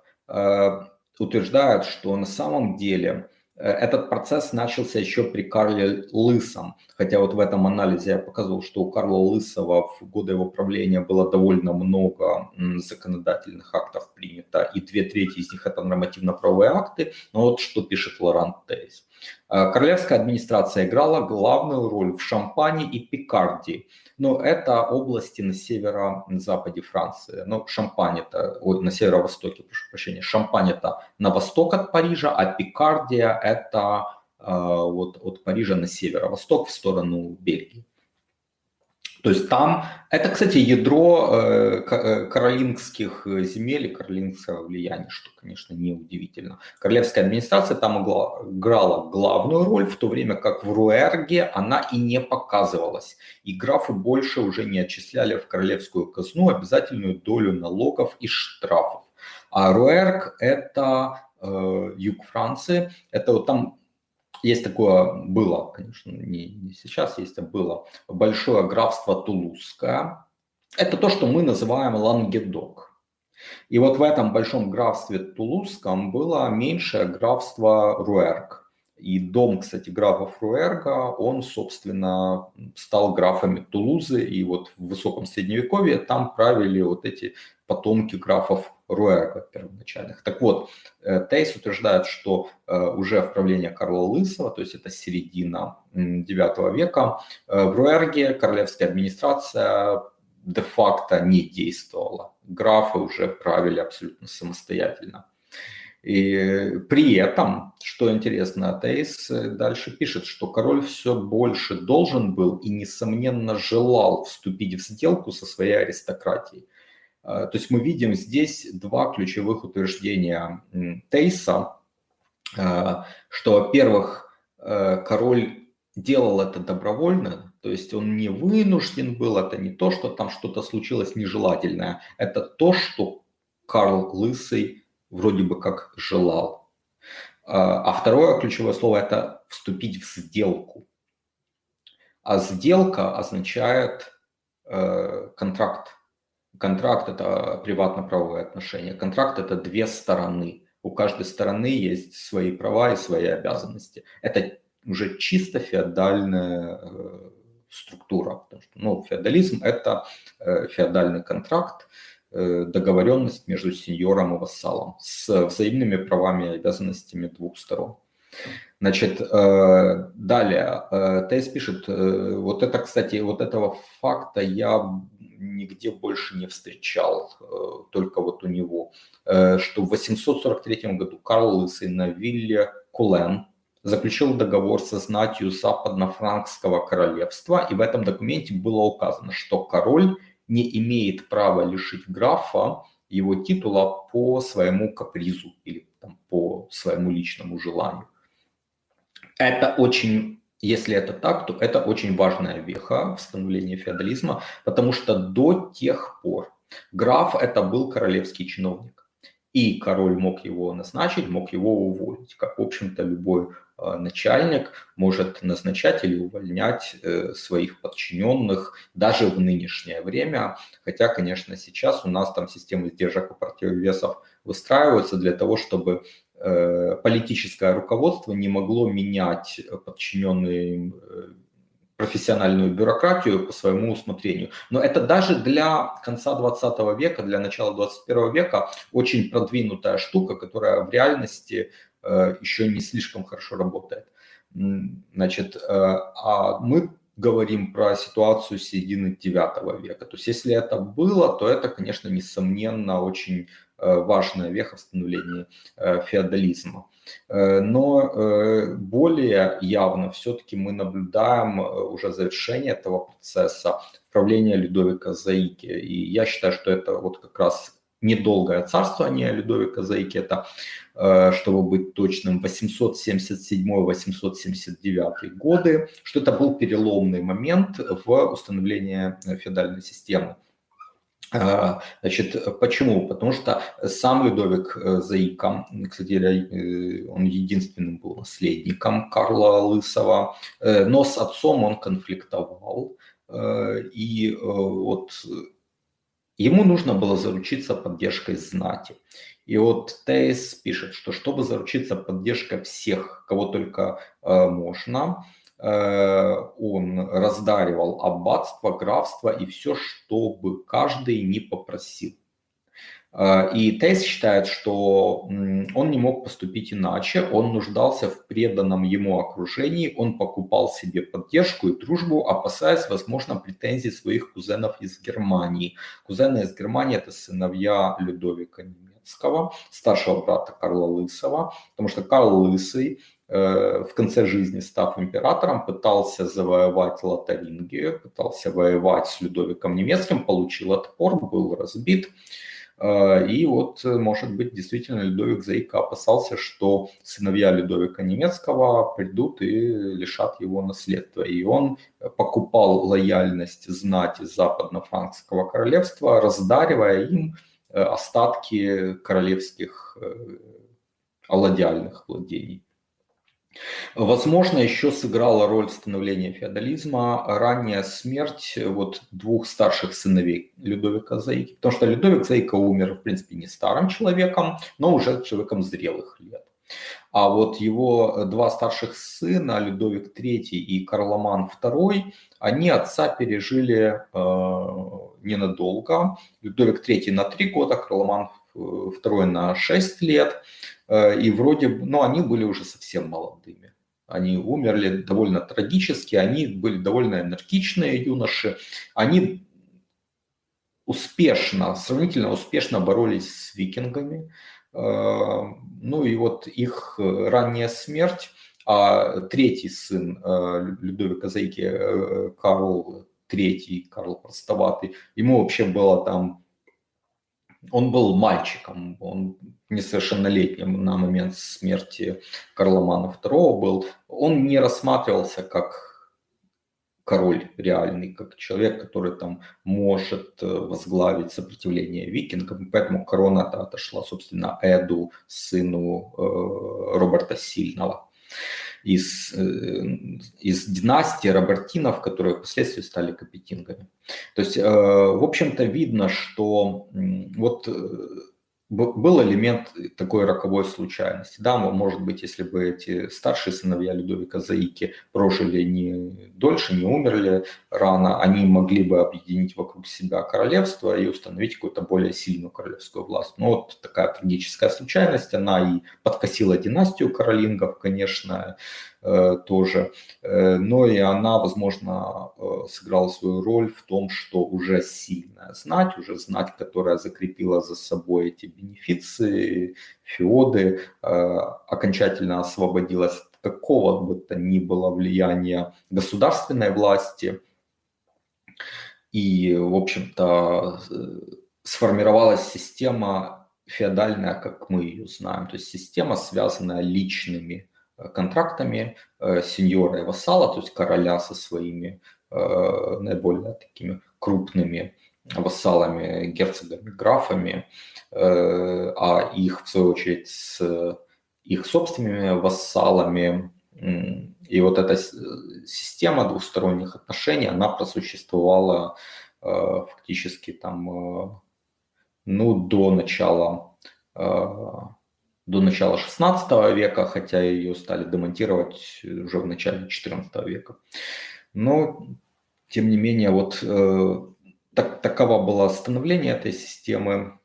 утверждают, что на самом деле э, этот процесс начался еще при Карле Лысом. Хотя вот в этом анализе я показывал, что у Карла Лысого в годы его правления было довольно много законодательных актов принято, и две трети из них это нормативно-правовые акты. Но вот что пишет Лорант Тейс. Э, королевская администрация играла главную роль в Шампане и Пикардии – но это области на северо-западе Франции. Ну, Шампань это, ой, на северо-востоке, прошу прощения, Шампань это на восток от Парижа, а Пикардия это э, вот от Парижа на северо-восток в сторону Бельгии. То есть там, это, кстати, ядро э, э, каролингских земель и каролингского влияния, что, конечно, неудивительно. Королевская администрация там играла главную роль, в то время как в Руэрге она и не показывалась. И графы больше уже не отчисляли в королевскую казну обязательную долю налогов и штрафов. А Руэрг – это э, юг Франции, это вот там есть такое, было, конечно, не, не сейчас есть, а было, большое графство Тулузское. Это то, что мы называем Лангедок. И вот в этом большом графстве Тулузском было меньшее графство Руэрк. И дом, кстати, графов Руэрга, он, собственно, стал графами Тулузы. И вот в высоком средневековье там правили вот эти потомки графов Руэрга первоначальных. Так вот, э, Тейс утверждает, что э, уже в правлении Карла Лысого, то есть это середина IX века, э, в Руэрге королевская администрация де-факто не действовала. Графы уже правили абсолютно самостоятельно. И при этом, что интересно, Тейс дальше пишет, что король все больше должен был и, несомненно, желал вступить в сделку со своей аристократией. А, то есть мы видим здесь два ключевых утверждения Тейса, а, что, во-первых, э, король делал это добровольно, то есть он не вынужден был, это не то, что там что-то случилось нежелательное, это то, что Карл Лысый вроде бы как желал. А, а второе ключевое слово – это вступить в сделку. А сделка означает э, контракт. Контракт – это приватно-правовые отношения. Контракт – это две стороны. У каждой стороны есть свои права и свои обязанности. Это уже чисто феодальная э, структура. Потому что ну, феодализм – это э, феодальный контракт, договоренность между сеньором и вассалом с взаимными правами и обязанностями двух сторон. Значит, далее, Тейс пишет, вот это, кстати, вот этого факта я нигде больше не встречал, э, только вот у него, э, что в 843 году Карл Лысый на вилле Кулен заключил договор со знатью западно-франкского королевства, и в этом документе было указано, что король не имеет права лишить графа его титула по своему капризу или там, по своему личному желанию. Это очень если это так, то это очень важная веха в становлении феодализма, потому что до тех пор граф это был королевский чиновник. И король мог его назначить, мог его уволить, как, в общем-то, любой начальник может назначать или увольнять э, своих подчиненных даже в нынешнее время. Хотя, конечно, сейчас у нас там системы сдержек и противовесов выстраиваются для того, чтобы Э, политическое руководство не могло менять подчиненные э, профессиональную бюрократию по своему усмотрению. Но это даже для конца 20 века, для начала 21 века очень продвинутая штука, которая в реальности еще не слишком хорошо работает. Значит, э, а мы говорим про ситуацию середины 9 века. То есть если это было, то это, конечно, несомненно, очень э, важная веха в становлении э, феодализма. Э, но более явно все-таки мы наблюдаем уже завершение этого процесса правления Людовика Заики. И я считаю, что это вот как раз недолгое царствование Людовика Заики, это, э, чтобы быть точным, 877-879 годы, что это был переломный момент в установлении феодальной системы. Э, значит, почему? Потому что сам Людовик э, Заика, кстати, он единственным был наследником Карла Лысого, но с отцом он конфликтовал. И вот Ему нужно было заручиться поддержкой знати. И вот Тейс пишет, что чтобы заручиться поддержкой всех, кого только э, можно, э, он раздаривал аббатство, графство и все, чтобы каждый не попросил. А, и Тейс считает, что он не мог поступить иначе, он нуждался в преданном ему окружении, он покупал себе поддержку и дружбу, опасаясь, возможно, претензий своих кузенов из Германии. Кузены из Германии – это сыновья Людовика Немецкого, старшего брата Карла Лысого, потому что Карл Лысый э, в конце жизни, став императором, пытался завоевать Лотарингию, пытался воевать с Людовиком Немецким, получил отпор, был разбит. А, и вот, э, может быть, действительно Людовик Заика опасался, что сыновья Людовика Немецкого придут и лишат его наследства. И он покупал лояльность знати западно-франкского королевства, раздаривая им э, остатки королевских э, алладиальных владений. Возможно, еще сыграла роль становления феодализма ранняя смерть вот двух старших сыновей Людовика Заики. Потому что Людовик Заика умер, в принципе, не старым человеком, но уже человеком зрелых лет. А вот его два старших сына, Людовик III и Карломан II, они отца пережили э, ненадолго. Людовик III на три года, Карломан II на 6 лет. Э, и вроде, ну, они были уже совсем молодыми. Они умерли довольно трагически, они были довольно энергичные юноши. Они успешно, сравнительно успешно боролись с викингами. Э, ну и вот их ранняя смерть, а третий сын э, Людовика Зайки, Карл III, Карл Простоватый, ему вообще было там он был мальчиком, он несовершеннолетним на момент смерти Карломана II был. Он не рассматривался как король реальный, как человек, который там может э, возглавить сопротивление викингам. Поэтому корона-то отошла, собственно, Эду, сыну э, Роберта Сильного из династии Робертинов, которые впоследствии стали капетингами. То есть, э, в общем-то, видно, что вот э, был элемент такой роковой случайности. Да, может быть, если бы эти старшие сыновья Людовика Заики прожили не дольше, не умерли рано, они могли бы объединить вокруг себя королевство и установить какую-то более сильную королевскую власть. Но вот такая трагическая случайность, она и подкосила династию каролингов, конечно, тоже. Э, но и она, возможно, э, сыграла свою роль в том, что уже сильная знать, уже знать, которая закрепила за собой эти бенефиции, феоды, окончательно освободилась от какого бы то ни было влияния государственной власти. И, в общем-то, сформировалась система феодальная, как мы ее знаем, то есть система, связанная личными контрактами э, сеньора и вассала, то есть короля со своими э, наиболее такими крупными вассалами, герцогами, графами, э, а их, в свою очередь, с их собственными вассалами. И вот эта система двусторонних отношений, она просуществовала фактически там, ну, до начала до начала 16 века, хотя ее стали демонтировать уже в начале 14 века. Но, тем не менее, вот э, так, таково было становление этой системы.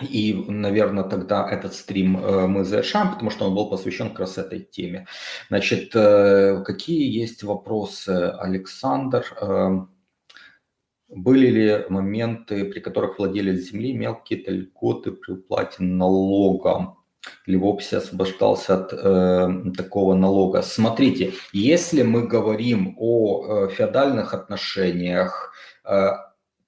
И, наверное, тогда этот стрим э, мы завершаем, потому что он был посвящен как раз этой теме. Значит, э, какие есть вопросы, Александр? Э, были ли моменты, при которых владелец земли имел какие-то льготы при уплате налога? Или вовсе освобождался от э, такого налога? Смотрите, если мы говорим о э, феодальных отношениях, э,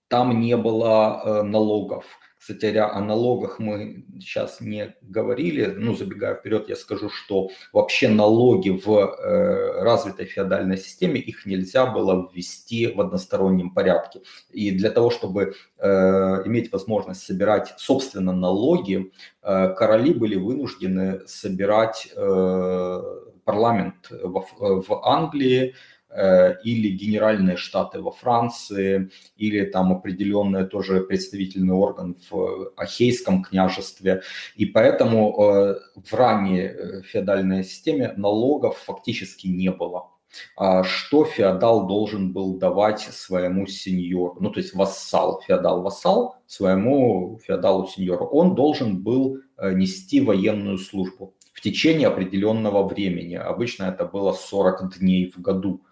там не было э, налогов – кстати о налогах мы сейчас не говорили. Ну, забегая вперед, я скажу, что вообще налоги в э, развитой феодальной системе, их нельзя было ввести в одностороннем порядке. И для того, чтобы э, иметь возможность собирать, собственно, налоги, э, короли были вынуждены собирать э, парламент в, в Англии, или генеральные штаты во Франции, или там определенный тоже представительный орган в Ахейском княжестве. И поэтому э, в ранней э, феодальной системе налогов фактически не было. А что феодал должен был давать своему сеньору, ну то есть вассал, феодал-вассал своему феодалу-сеньору, он должен был нести военную службу течение определенного времени. Обычно это было 40 дней в году.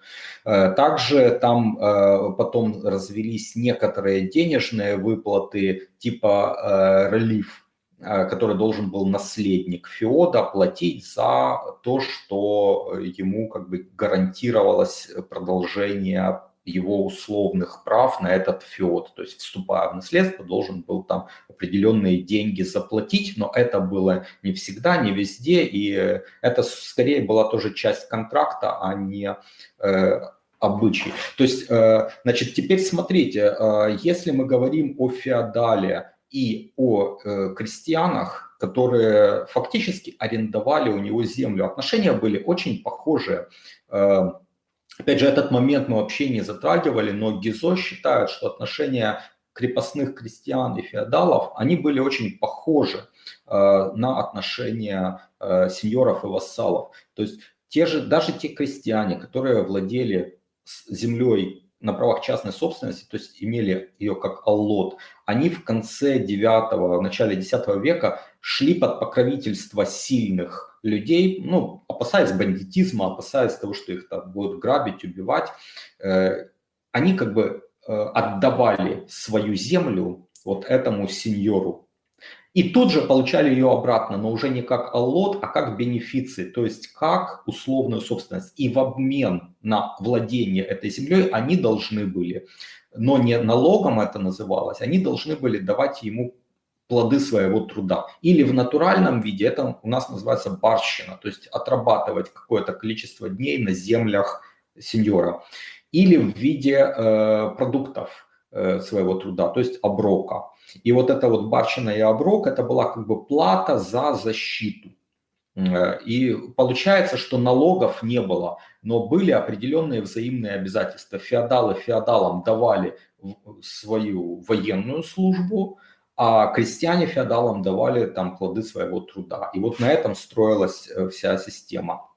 Э, также там э, потом развелись некоторые денежные выплаты типа э, релиф, который должен был наследник Феода платить за то, что ему как бы гарантировалось продолжение его условных прав на этот феод. То есть, вступая в наследство, должен был там определенные деньги заплатить, но это было не всегда, не везде, и это скорее была тоже часть контракта, а не э, обычай. То есть, э, значит, теперь смотрите, э, если мы говорим о феодале и о э, крестьянах, которые фактически арендовали у него землю, отношения были очень похожие. Опять же, этот момент мы вообще не затрагивали, но Гизо считает, что отношения крепостных крестьян и феодалов, они были очень похожи э, на отношения э, сеньоров и вассалов. То есть те же, даже те крестьяне, которые владели землей на правах частной собственности, то есть имели ее как аллот, они в конце 9 начале 10 века шли под покровительство сильных людей, ну, опасаясь бандитизма, опасаясь того, что их там будут грабить, убивать, э, они как бы э, отдавали свою землю вот этому сеньору. И тут же получали ее обратно, но уже не как аллот, а как бенефиции, то есть как условную собственность. И в обмен на владение этой землей они должны были, но не налогом это называлось, они должны были давать ему плоды своего труда. Или в натуральном виде, это у нас называется барщина, то есть отрабатывать какое-то количество дней на землях сеньора. Или в виде э, продуктов своего труда, то есть оброка. И вот эта вот барщина и оброк, это была как бы плата за защиту. Э, и получается, что налогов не было, но были определенные взаимные обязательства. Феодалы феодалам давали свою военную службу, а крестьяне феодалам давали там плоды своего труда. И вот на этом строилась э, вся система.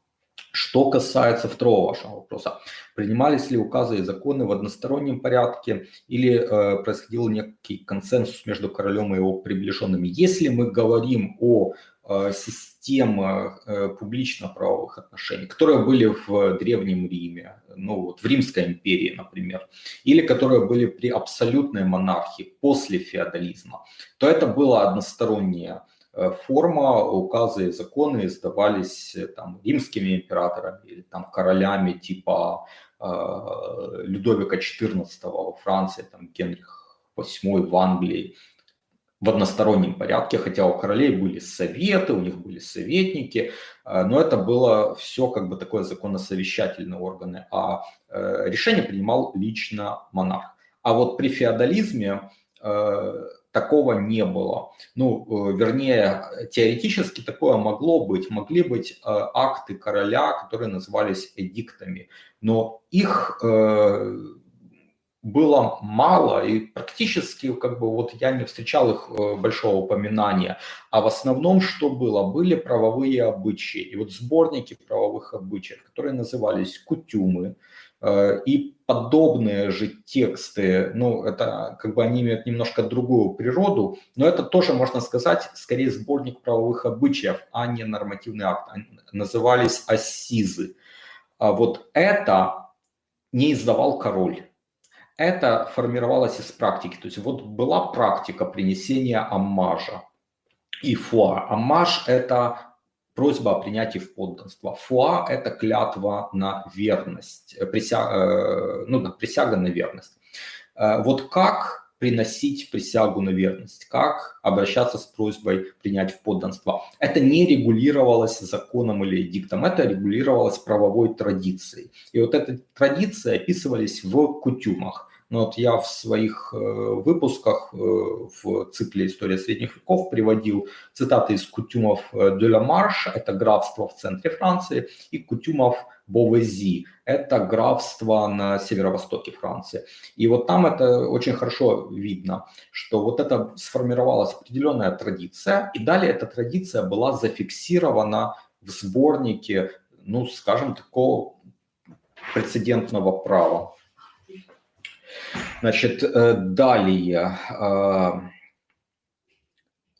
Что касается второго вашего вопроса, принимались ли указы и законы в одностороннем порядке или э, происходил некий консенсус между королем и его приближенными? Если мы говорим о Э, система э, публично-правовых отношений, которые были в Древнем Риме, ну вот в Римской империи, например, или которые были при абсолютной монархии после феодализма, то это была односторонняя э, форма, указы и законы издавались там, римскими императорами или там, королями типа э, Людовика XIV во Франции, там, Генрих VIII в Англии в одностороннем порядке, хотя у королей были советы, у них были советники, э, но это было все как бы такое законосовещательные органы, а э, решение принимал лично монарх. А вот при феодализме э, такого не было. Ну, вернее, теоретически такое могло быть. Могли быть акты короля, которые назывались эдиктами, но их было мало, и практически как бы вот я не встречал их э, большого упоминания. А в основном что было? Были правовые обычаи. И вот сборники правовых обычаев, которые назывались «Кутюмы», э, и подобные же тексты, ну, это как бы они имеют немножко другую природу, но это тоже, можно сказать, скорее сборник правовых обычаев, а не нормативный акт. Они назывались «Ассизы». А вот это не издавал король это формировалось из практики. То есть вот была практика принесения аммажа и фуа. Аммаж – это просьба о принятии в подданство. Фуа – это клятва на верность, э, присяга, э, ну, да, присяга на верность. Э, вот как приносить присягу на верность, как обращаться с просьбой принять в подданство. Это не регулировалось законом или диктом, это регулировалось правовой традицией. И вот эти традиции описывались в кутюмах. Но вот я в своих э, выпусках э, в цикле «История средних веков» приводил цитаты из кутюмов де ла Марш, это графство в центре Франции, и кутюмов Бовези, это графство на северо-востоке Франции. И вот там это очень хорошо видно, что вот это сформировалась определенная традиция, и далее эта традиция была зафиксирована в сборнике, ну, скажем, такого прецедентного права. Значит, э, далее. А,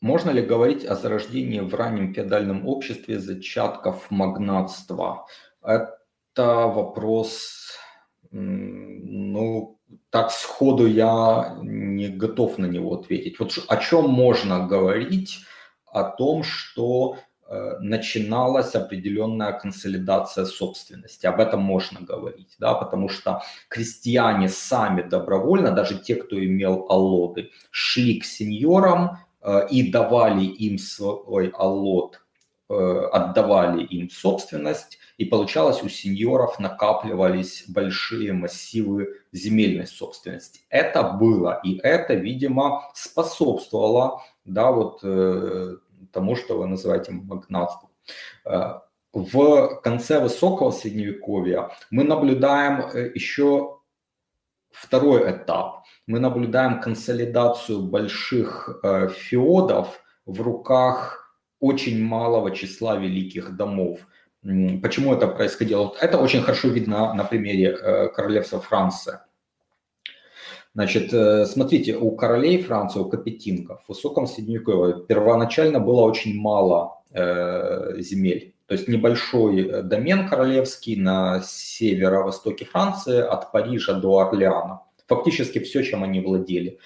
можно ли говорить о зарождении в раннем феодальном обществе зачатков магнатства? Это вопрос, ну, так сходу я не готов на него ответить. Вот о чем можно говорить? О том, что Э, начиналась определенная консолидация собственности. Об этом можно говорить, да, потому что крестьяне сами добровольно, даже те, кто имел аллоды, шли к сеньорам э, и давали им свой аллот, э, отдавали им собственность, и получалось у сеньоров накапливались большие массивы земельной собственности. Это было, и это, видимо, способствовало да, вот, тому, что вы называете магнатством. Э, в конце высокого средневековья мы наблюдаем э, еще второй этап. Мы наблюдаем консолидацию больших э, феодов в руках очень малого числа великих домов. Почему это происходило? Это очень хорошо видно на примере королевства Франции. Значит, э, смотрите, у королей Франции, у капетингов в высоком средневековье первоначально было очень мало э, земель. То есть небольшой э, домен королевский на северо-востоке Франции от Парижа до Орлеана. Фактически все, чем они владели.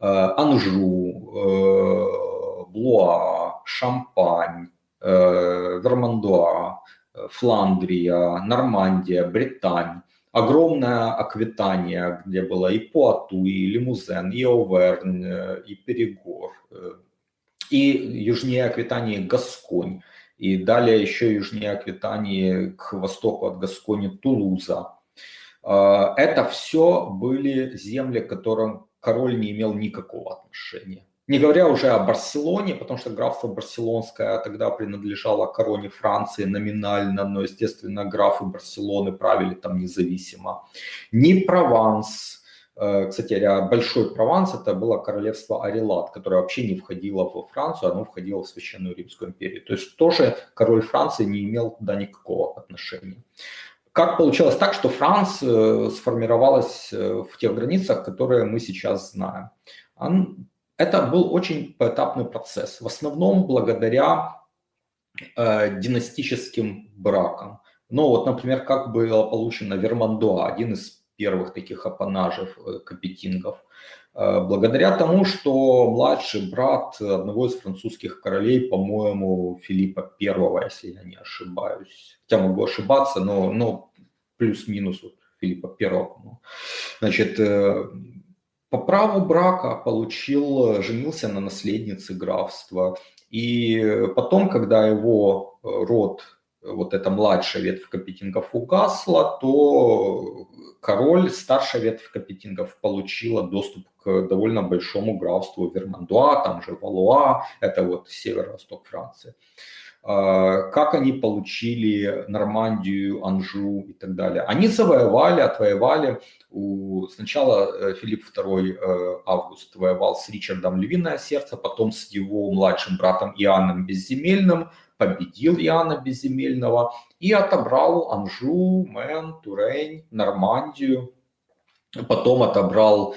Э, Анжу, э, Блуа, Шампань, э, Вермандуа, Фландрия, Нормандия, Британь огромная Аквитания, где было и Пуату, и Лимузен, и Оверн, э, и Перегор, э, и южнее Аквитании Гасконь, и далее еще южнее Аквитании к востоку от Гаскони Тулуза. Э, это все были земли, к которым король не имел никакого отношения. Не говоря уже о Барселоне, потому что графство Барселонское тогда принадлежало короне Франции номинально, но, естественно, графы Барселоны правили там независимо. Ни Прованс, э, кстати, Большой Прованс это было королевство Арелат, которое вообще не входило во Францию, оно входило в Священную Римскую империю. То есть тоже король Франции не имел туда никакого отношения. Как получилось так, что Франция сформировалась э, в тех границах, которые мы сейчас знаем? Это был очень поэтапный процесс, в основном благодаря э, династическим бракам. Ну вот, например, как было получено Вермандуа, один из первых таких апанажев э, капетингов. Э, благодаря тому, что младший брат одного из французских королей, по-моему, Филиппа I, если я не ошибаюсь, хотя могу ошибаться, но, но плюс-минус вот Филиппа I, значит, э, по праву брака получил, женился на наследнице графства. И потом, когда его э, род, вот эта младшая ветвь капетингов угасла, то король, старшая ветвь капетингов получила доступ к довольно большому графству Вермандуа, там же Валуа, это вот северо-восток Франции. как они получили Нормандию, Анжу и так далее. Они завоевали, отвоевали. У, сначала Филипп II Август воевал с Ричардом Львиное Сердце, потом с его младшим братом Иоанном Безземельным, победил Иоанна Безземельного и отобрал Анжу, Мен, Турень, Нормандию. Потом отобрал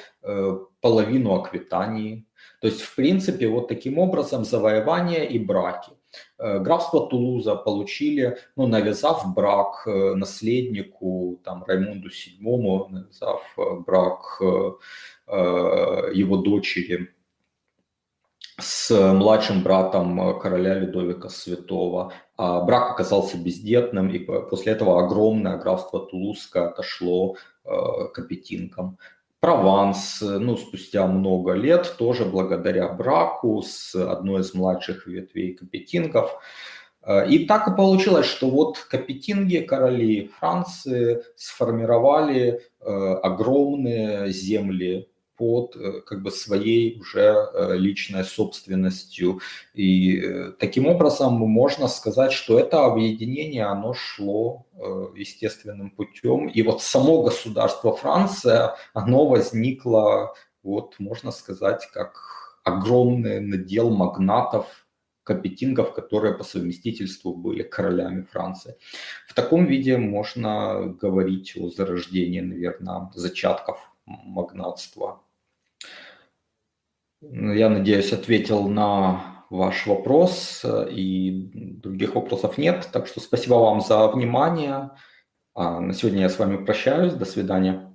половину Аквитании, то есть, в принципе, вот таким образом завоевания и браки. Э, графство Тулуза получили, ну, навязав брак э, наследнику, там, Раймунду VII, навязав э, брак его дочери с младшим братом короля Людовика Святого. А брак оказался бездетным, и после этого огромное графство Тулузское отошло к апетинкам. Прованс, ну, спустя много лет, тоже благодаря браку с одной из младших ветвей капетингов. Э, и так и получилось, что вот капетинги, короли Франции, сформировали э, огромные земли под э, как бы своей уже э, личной собственностью. И э, таким образом можно сказать, что это объединение, оно шло естественным путем. И вот само государство Франция, оно возникло, вот можно сказать, как огромный надел магнатов, капетингов, которые по совместительству были королями Франции. В таком виде можно говорить о зарождении, наверное, зачатков магнатства я надеюсь, ответил на ваш вопрос, и других вопросов нет. Так что спасибо вам за внимание. А на сегодня я с вами прощаюсь. До свидания.